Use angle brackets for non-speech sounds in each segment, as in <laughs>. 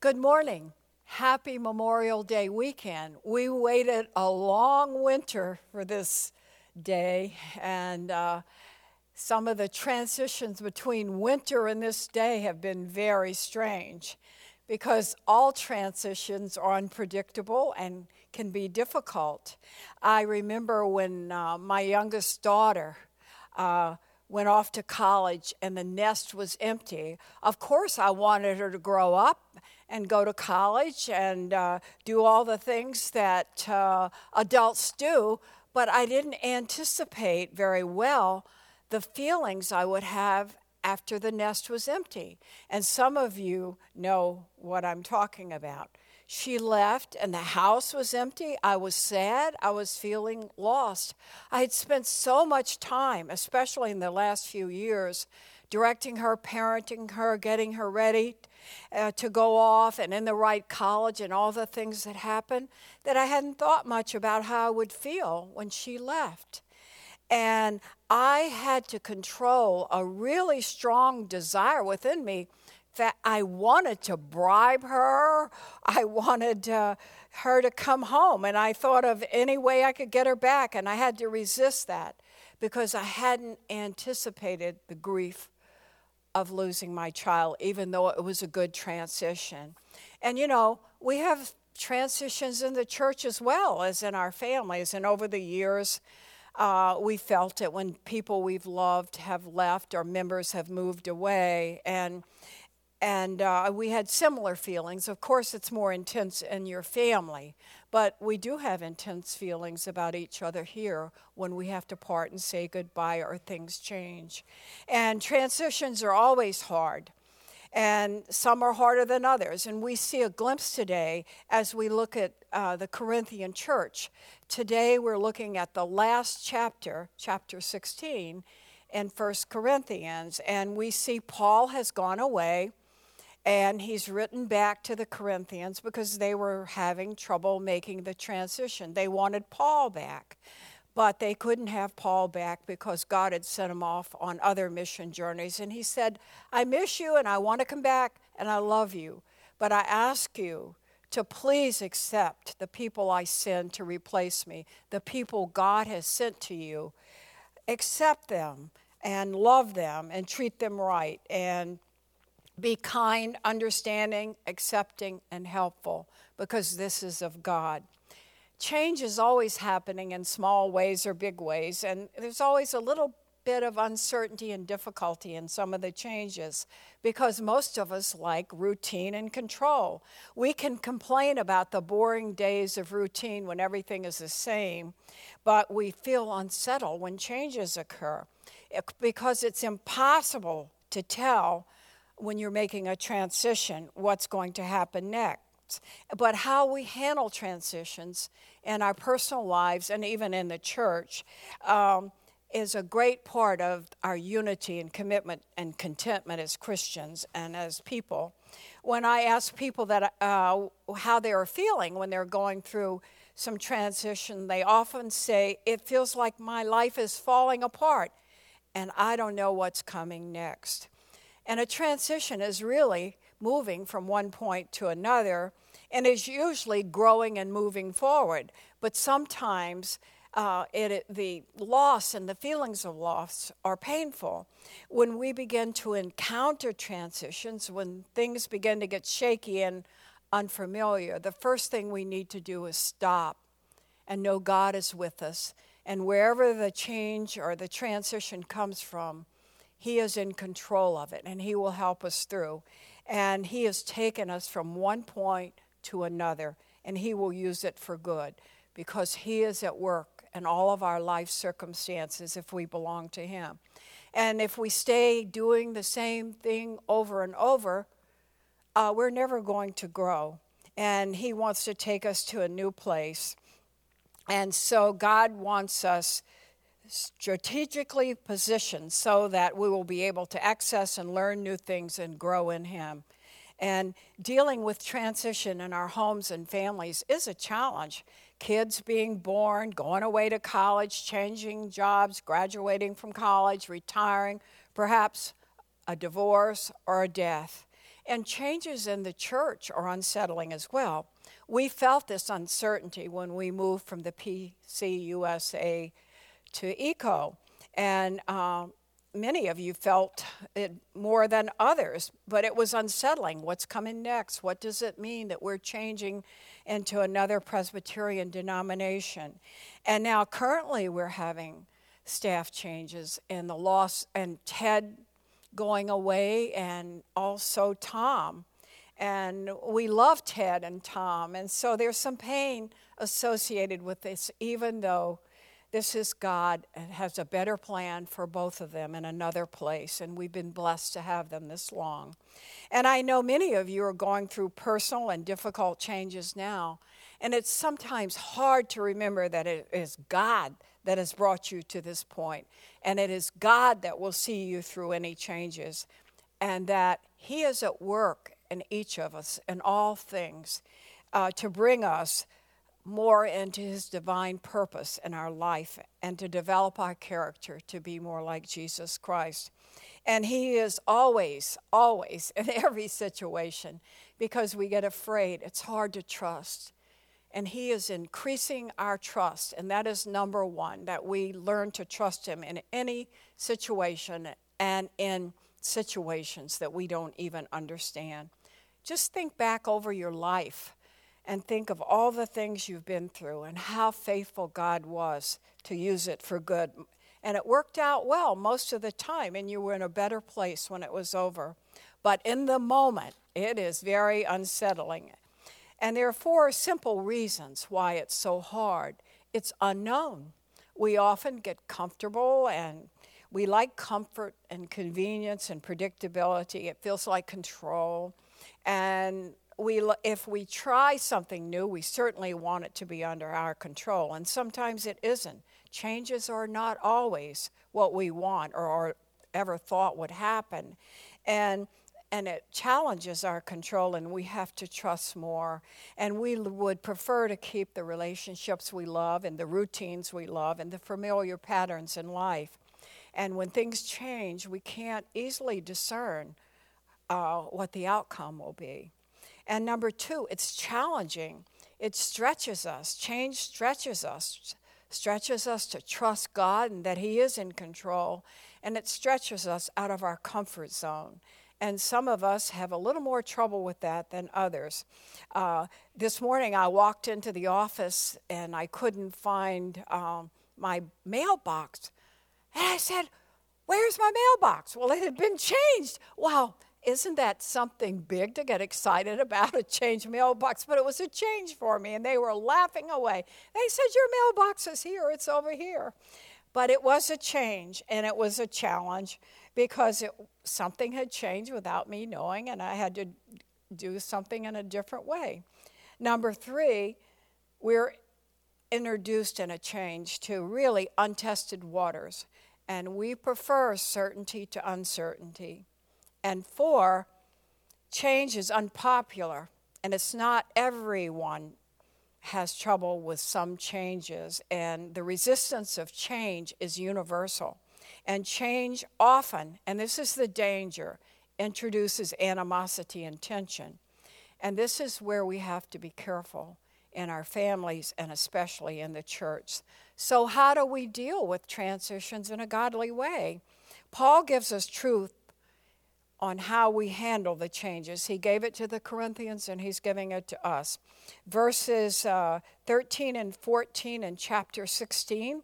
Good morning. Happy Memorial Day weekend. We waited a long winter for this day, and uh, some of the transitions between winter and this day have been very strange because all transitions are unpredictable and can be difficult. I remember when uh, my youngest daughter uh, went off to college and the nest was empty. Of course, I wanted her to grow up and go to college and uh, do all the things that uh, adults do, but I didn't anticipate very well the feelings I would have after the nest was empty. And some of you know what I'm talking about. She left and the house was empty. I was sad. I was feeling lost. I had spent so much time, especially in the last few years, directing her, parenting her, getting her ready uh, to go off and in the right college and all the things that happened that I hadn't thought much about how I would feel when she left. And I had to control a really strong desire within me that I wanted to bribe her. I wanted uh, her to come home. And I thought of any way I could get her back. And I had to resist that because I hadn't anticipated the grief of losing my child, even though it was a good transition. And you know, we have transitions in the church as well as in our families. And over the years, uh, we felt it when people we've loved have left or members have moved away. And and uh, we had similar feelings. Of course, it's more intense in your family, but we do have intense feelings about each other here when we have to part and say goodbye or things change. And transitions are always hard, and some are harder than others. And we see a glimpse today as we look at uh, the Corinthian church. Today, we're looking at the last chapter, chapter 16 in First Corinthians, and we see Paul has gone away and he's written back to the Corinthians because they were having trouble making the transition. They wanted Paul back, but they couldn't have Paul back because God had sent him off on other mission journeys. And he said, I miss you and I want to come back and I love you, but I ask you to please accept the people I send to replace me, the people God has sent to you. Accept them and love them and treat them right and be kind, understanding, accepting, and helpful because this is of God. Change is always happening in small ways or big ways, and there's always a little bit of uncertainty and difficulty in some of the changes because most of us like routine and control. We can complain about the boring days of routine when everything is the same, but we feel unsettled when changes occur eh, because it's impossible to tell when you're making a transition what's going to happen next. But how we handle transitions in our personal lives and even in the church um, is a great part of our unity and commitment and contentment as Christians and as people. When I ask people that uh, how they are feeling when they're going through some transition, they often say, It feels like my life is falling apart and I don't know what's coming next. And a transition is really moving from one point to another and is usually growing and moving forward. But sometimes uh, it, the loss and the feelings of loss are painful. When we begin to encounter transitions, when things begin to get shaky and unfamiliar, the first thing we need to do is stop and know God is with us. And wherever the change or the transition comes from, he is in control of it and He will help us through. And He has taken us from one point to another and He will use it for good because He is at work in all of our life circumstances if we belong to Him. And if we stay doing the same thing over and over, uh, we're never going to grow. And He wants to take us to a new place. And so God wants us strategically positioned so that we will be able to access and learn new things and grow in Him. And dealing with transition in our homes and families is a challenge. Kids being born, going away to college, changing jobs, graduating from college, retiring, perhaps a divorce or a death. And changes in the church are unsettling as well. We felt this uncertainty when we moved from the PCUSA to ECO. And um, many of you felt it more than others, but it was unsettling. What's coming next? What does it mean that we're changing into another Presbyterian denomination? And now, currently, we're having staff changes and the loss, and Ted going away, and also Tom. And we love Ted and Tom. And so there's some pain associated with this, even though this is God has a better plan for both of them in another place, and we've been blessed to have them this long. And I know many of you are going through personal and difficult changes now, and it's sometimes hard to remember that it is God that has brought you to this point, and it is God that will see you through any changes, and that He is at work in each of us in all things uh, to bring us more into his divine purpose in our life and to develop our character to be more like Jesus Christ. And he is always, always <laughs> in every situation because we get afraid. It's hard to trust. And he is increasing our trust. And that is number one, that we learn to trust him in any situation and in situations that we don't even understand. Just think back over your life and think of all the things you've been through and how faithful God was to use it for good. And it worked out well most of the time, and you were in a better place when it was over. But in the moment, it is very unsettling. And there are four simple reasons why it's so hard it's unknown. We often get comfortable and we like comfort and convenience and predictability. It feels like control. And we, if we try something new, we certainly want it to be under our control, and sometimes it isn't. Changes are not always what we want or, or ever thought would happen, and and it challenges our control, and we have to trust more. And we would prefer to keep the relationships we love, and the routines we love, and the familiar patterns in life. And when things change, we can't easily discern uh, what the outcome will be. And number two, it's challenging. It stretches us. Change stretches us, stretches us to trust God and that He is in control. And it stretches us out of our comfort zone. And some of us have a little more trouble with that than others. Uh, this morning, I walked into the office and I couldn't find um, my mailbox. And I said, Where's my mailbox? Well, it had been changed. Wow, isn't that something big to get excited about a change mailbox? But it was a change for me, and they were laughing away. They said, Your mailbox is here, it's over here. But it was a change, and it was a challenge because it, something had changed without me knowing, and I had to do something in a different way. Number three, we're introduced in a change to really untested waters, and we prefer certainty to uncertainty. And four, change is unpopular, and it's not everyone has trouble with some changes, and the resistance of change is universal. And change often, and this is the danger, introduces animosity and tension. And this is where we have to be careful in our families and especially in the church. So, how do we deal with transitions in a godly way? Paul gives us truth on how we handle the changes. He gave it to the Corinthians and he's giving it to us. Verses uh, 13 and 14 in chapter 16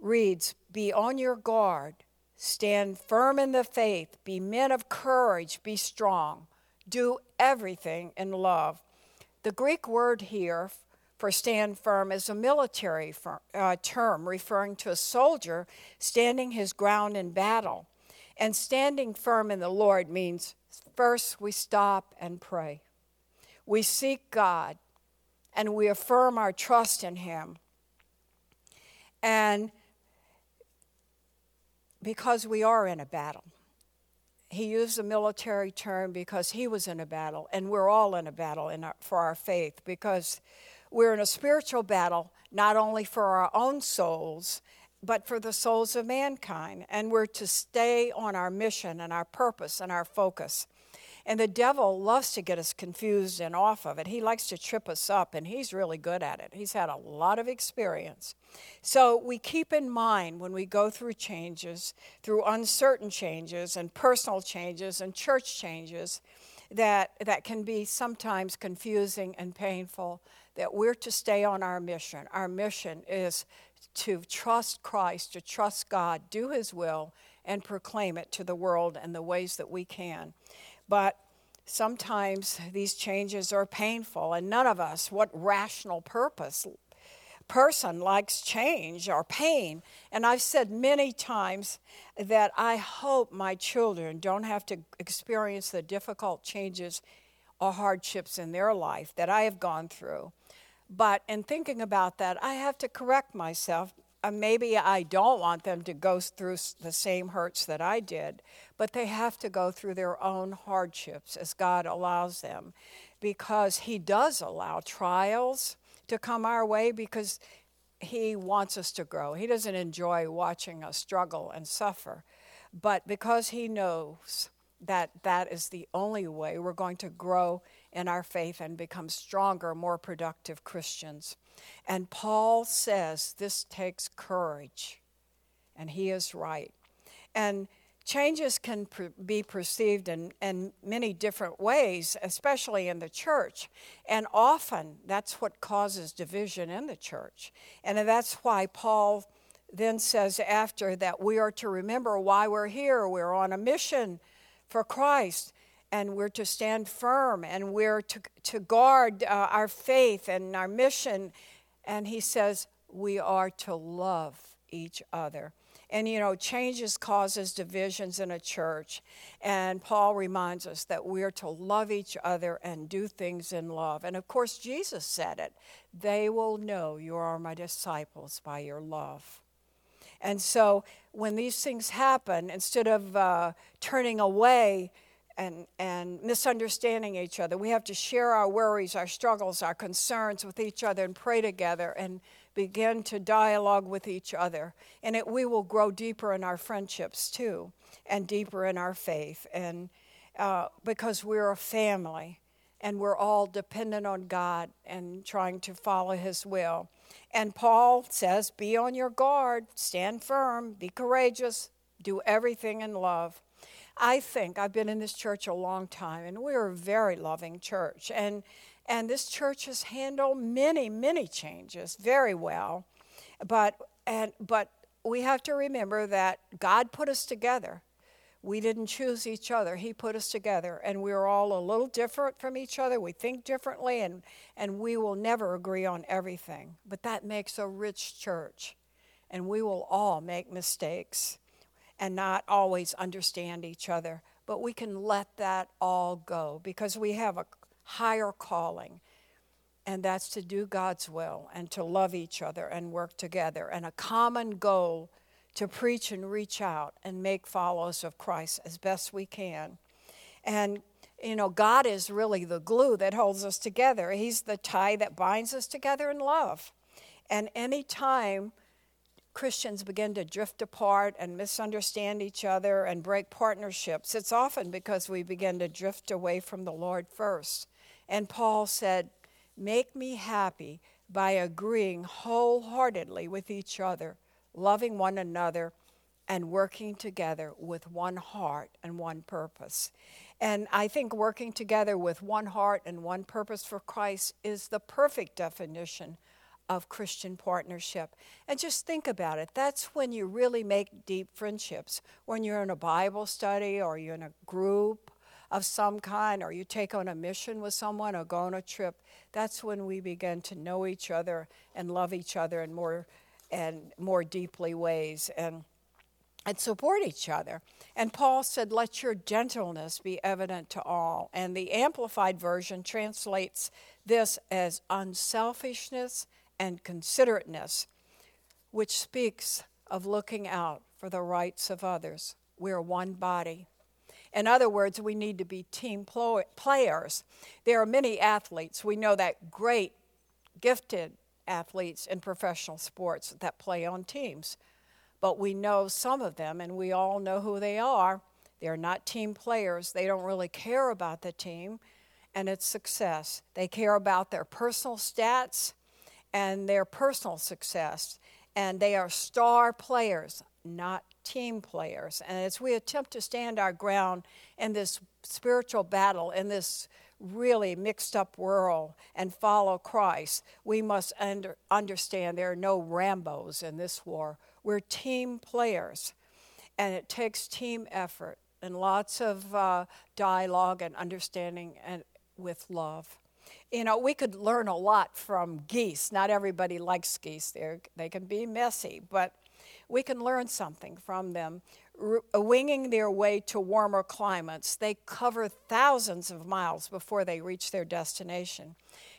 reads Be on your guard, stand firm in the faith, be men of courage, be strong, do everything in love. The Greek word here for stand firm is a military firm, uh, term referring to a soldier standing his ground in battle. And standing firm in the Lord means first we stop and pray. We seek God and we affirm our trust in Him. And because we are in a battle, he used a military term because he was in a battle, and we're all in a battle in our, for our faith because we're in a spiritual battle not only for our own souls but for the souls of mankind. And we're to stay on our mission and our purpose and our focus. And the devil loves to get us confused and off of it. He likes to trip us up, and he's really good at it. He's had a lot of experience. So we keep in mind when we go through changes, through uncertain changes, and personal changes, and church changes, that, that can be sometimes confusing and painful, that we're to stay on our mission. Our mission is to trust Christ, to trust God, do His will, and proclaim it to the world in the ways that we can. But sometimes these changes are painful, and none of us, what rational purpose person likes change or pain. And I've said many times that I hope my children don't have to experience the difficult changes or hardships in their life that I have gone through. But in thinking about that, I have to correct myself uh, maybe I don't want them to go through the same hurts that I did, but they have to go through their own hardships as God allows them because He does allow trials to come our way because He wants us to grow. He doesn't enjoy watching us struggle and suffer, but because He knows that that is the only way we're going to grow in our faith and become stronger, more productive Christians. And Paul says this takes courage, and he is right. And changes can be perceived in, in many different ways, especially in the church. And often that's what causes division in the church. And that's why Paul then says after that we are to remember why we're here. We're on a mission for Christ and we're to stand firm and we're to, to guard uh, our faith and our mission. And he says, we are to love each other. And you know, changes causes divisions in a church. And Paul reminds us that we're to love each other and do things in love. And of course, Jesus said it they will know you are my disciples by your love. And so when these things happen, instead of uh, turning away, and, and misunderstanding each other. We have to share our worries, our struggles, our concerns with each other and pray together and begin to dialogue with each other. And it, we will grow deeper in our friendships too and deeper in our faith. And uh, because we're a family and we're all dependent on God and trying to follow His will. And Paul says, Be on your guard, stand firm, be courageous, do everything in love. I think I've been in this church a long time, and we're a very loving church. And, and this church has handled many, many changes very well. But, and, but we have to remember that God put us together. We didn't choose each other, He put us together. And we're all a little different from each other. We think differently, and, and we will never agree on everything. But that makes a rich church. And we will all make mistakes and not always understand each other. But we can let that all go because we have a higher calling, and that's to do God's will and to love each other and work together, and a common goal to preach and reach out and make followers of Christ as best we can. And you know, God is really the glue that holds us together. He's the tie that binds us together in love. And any time Christians begin to drift apart and misunderstand each other and break partnerships, it's often because we begin to drift away from the Lord first. And Paul said, Make me happy by agreeing wholeheartedly with each other, loving one another, and working together with one heart and one purpose. And I think working together with one heart and one purpose for Christ is the perfect definition of Christian partnership. And just think about it. That's when you really make deep friendships. When you're in a Bible study or you're in a group of some kind or you take on a mission with someone or go on a trip, that's when we begin to know each other and love each other in more and more deeply ways and and support each other. And Paul said, Let your gentleness be evident to all. And the Amplified Version translates this as unselfishness and considerateness, which speaks of looking out for the rights of others. We're one body. In other words, we need to be team players. There are many athletes. We know that great, gifted athletes in professional sports that play on teams. But we know some of them, and we all know who they are, They're not team players. They don't really care about the team and its success. They care about their personal stats and their personal success. And they are star players, not team players. And as we attempt to stand our ground in this spiritual battle, in this really mixed up world, and follow Christ, we must under, understand there are no Rambos in this war. We're team players, and it takes team effort and lots of uh, dialogue and understanding and with love. You know, we could learn a lot from geese. Not everybody likes geese. They're, they can be messy, but we can learn something from them. R- uh, winging their way to warmer climates, they cover thousands of miles before they reach their destination.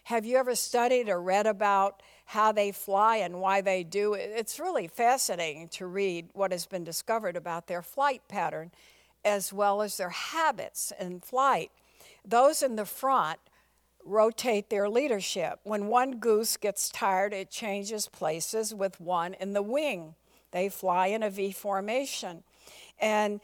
Have you ever studied or read about how they fly and why they do? It's really fascinating to read what has been discovered about their flight pattern as well as their habits in flight. Those in the front rotate their leadership. When one goose gets tired, it changes places with one in the wing. They fly in a V formation. And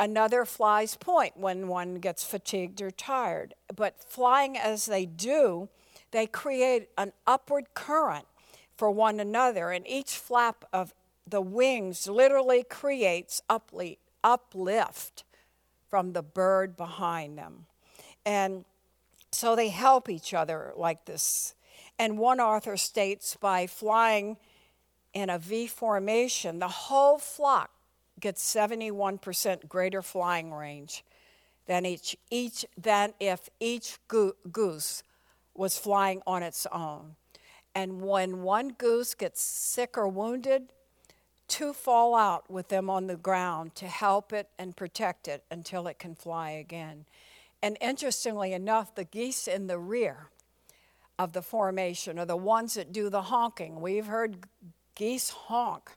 another flies point when one gets fatigued or tired. But flying as they do, they create an upward current for one another, and each flap of the wings literally creates uplift from the bird behind them. And so they help each other like this. And one author states by flying in a V formation, the whole flock gets 71% greater flying range than, each, each, than if each go- goose was flying on its own. And when one goose gets sick or wounded, two fall out with them on the ground to help it and protect it until it can fly again. And interestingly enough, the geese in the rear of the formation are the ones that do the honking. We've heard geese honk.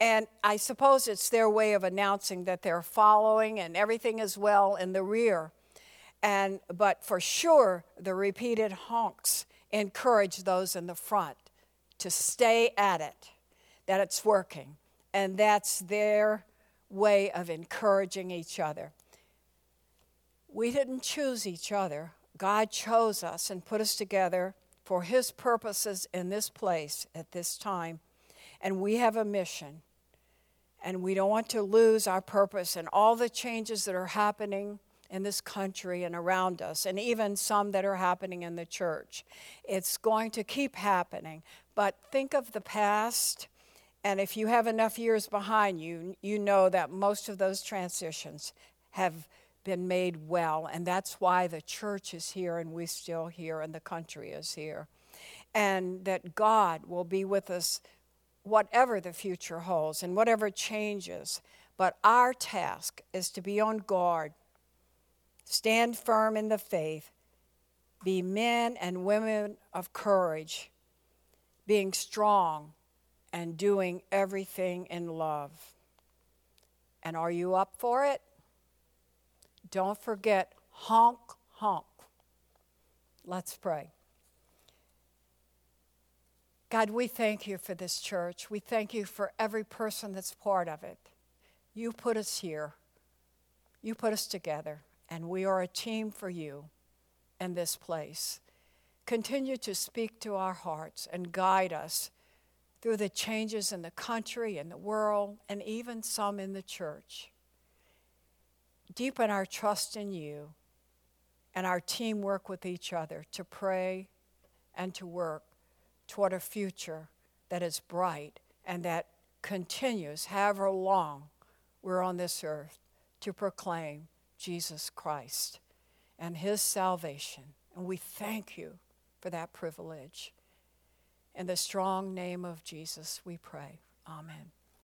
And I suppose it's their way of announcing that they're following and everything is well in the rear. And, but for sure, the repeated honks encourage those in the front to stay at it, that it's working. And that's their way of encouraging each other. We didn't choose each other, God chose us and put us together for His purposes in this place at this time and we have a mission. And we don't want to lose our purpose and all the changes that are happening in this country and around us, and even some that are happening in the church. It's going to keep happening. But think of the past, and if you have enough years behind you, you know that most of those transitions have been made well, and that's why the church is here and we're still here and the country is here. And that God will be with us whatever the future holds and whatever changes. But our task is to be on guard, stand firm in the faith, be men and women of courage, being strong, and doing everything in love. And are you up for it? Don't forget honk, honk. Let's pray. God, we thank you for this church. We thank you for every person that's part of it. You put us here, you put us together, and we are a team for you in this place. Continue to speak to our hearts and guide us through the changes in the country and the world, and even some in the church. Deepen our trust in you and our teamwork with each other to pray and to work toward a future that is bright and that continues, however long we're on this earth, to proclaim Jesus Christ and his salvation. And we thank you for that privilege. In the strong name of Jesus, we pray. Amen.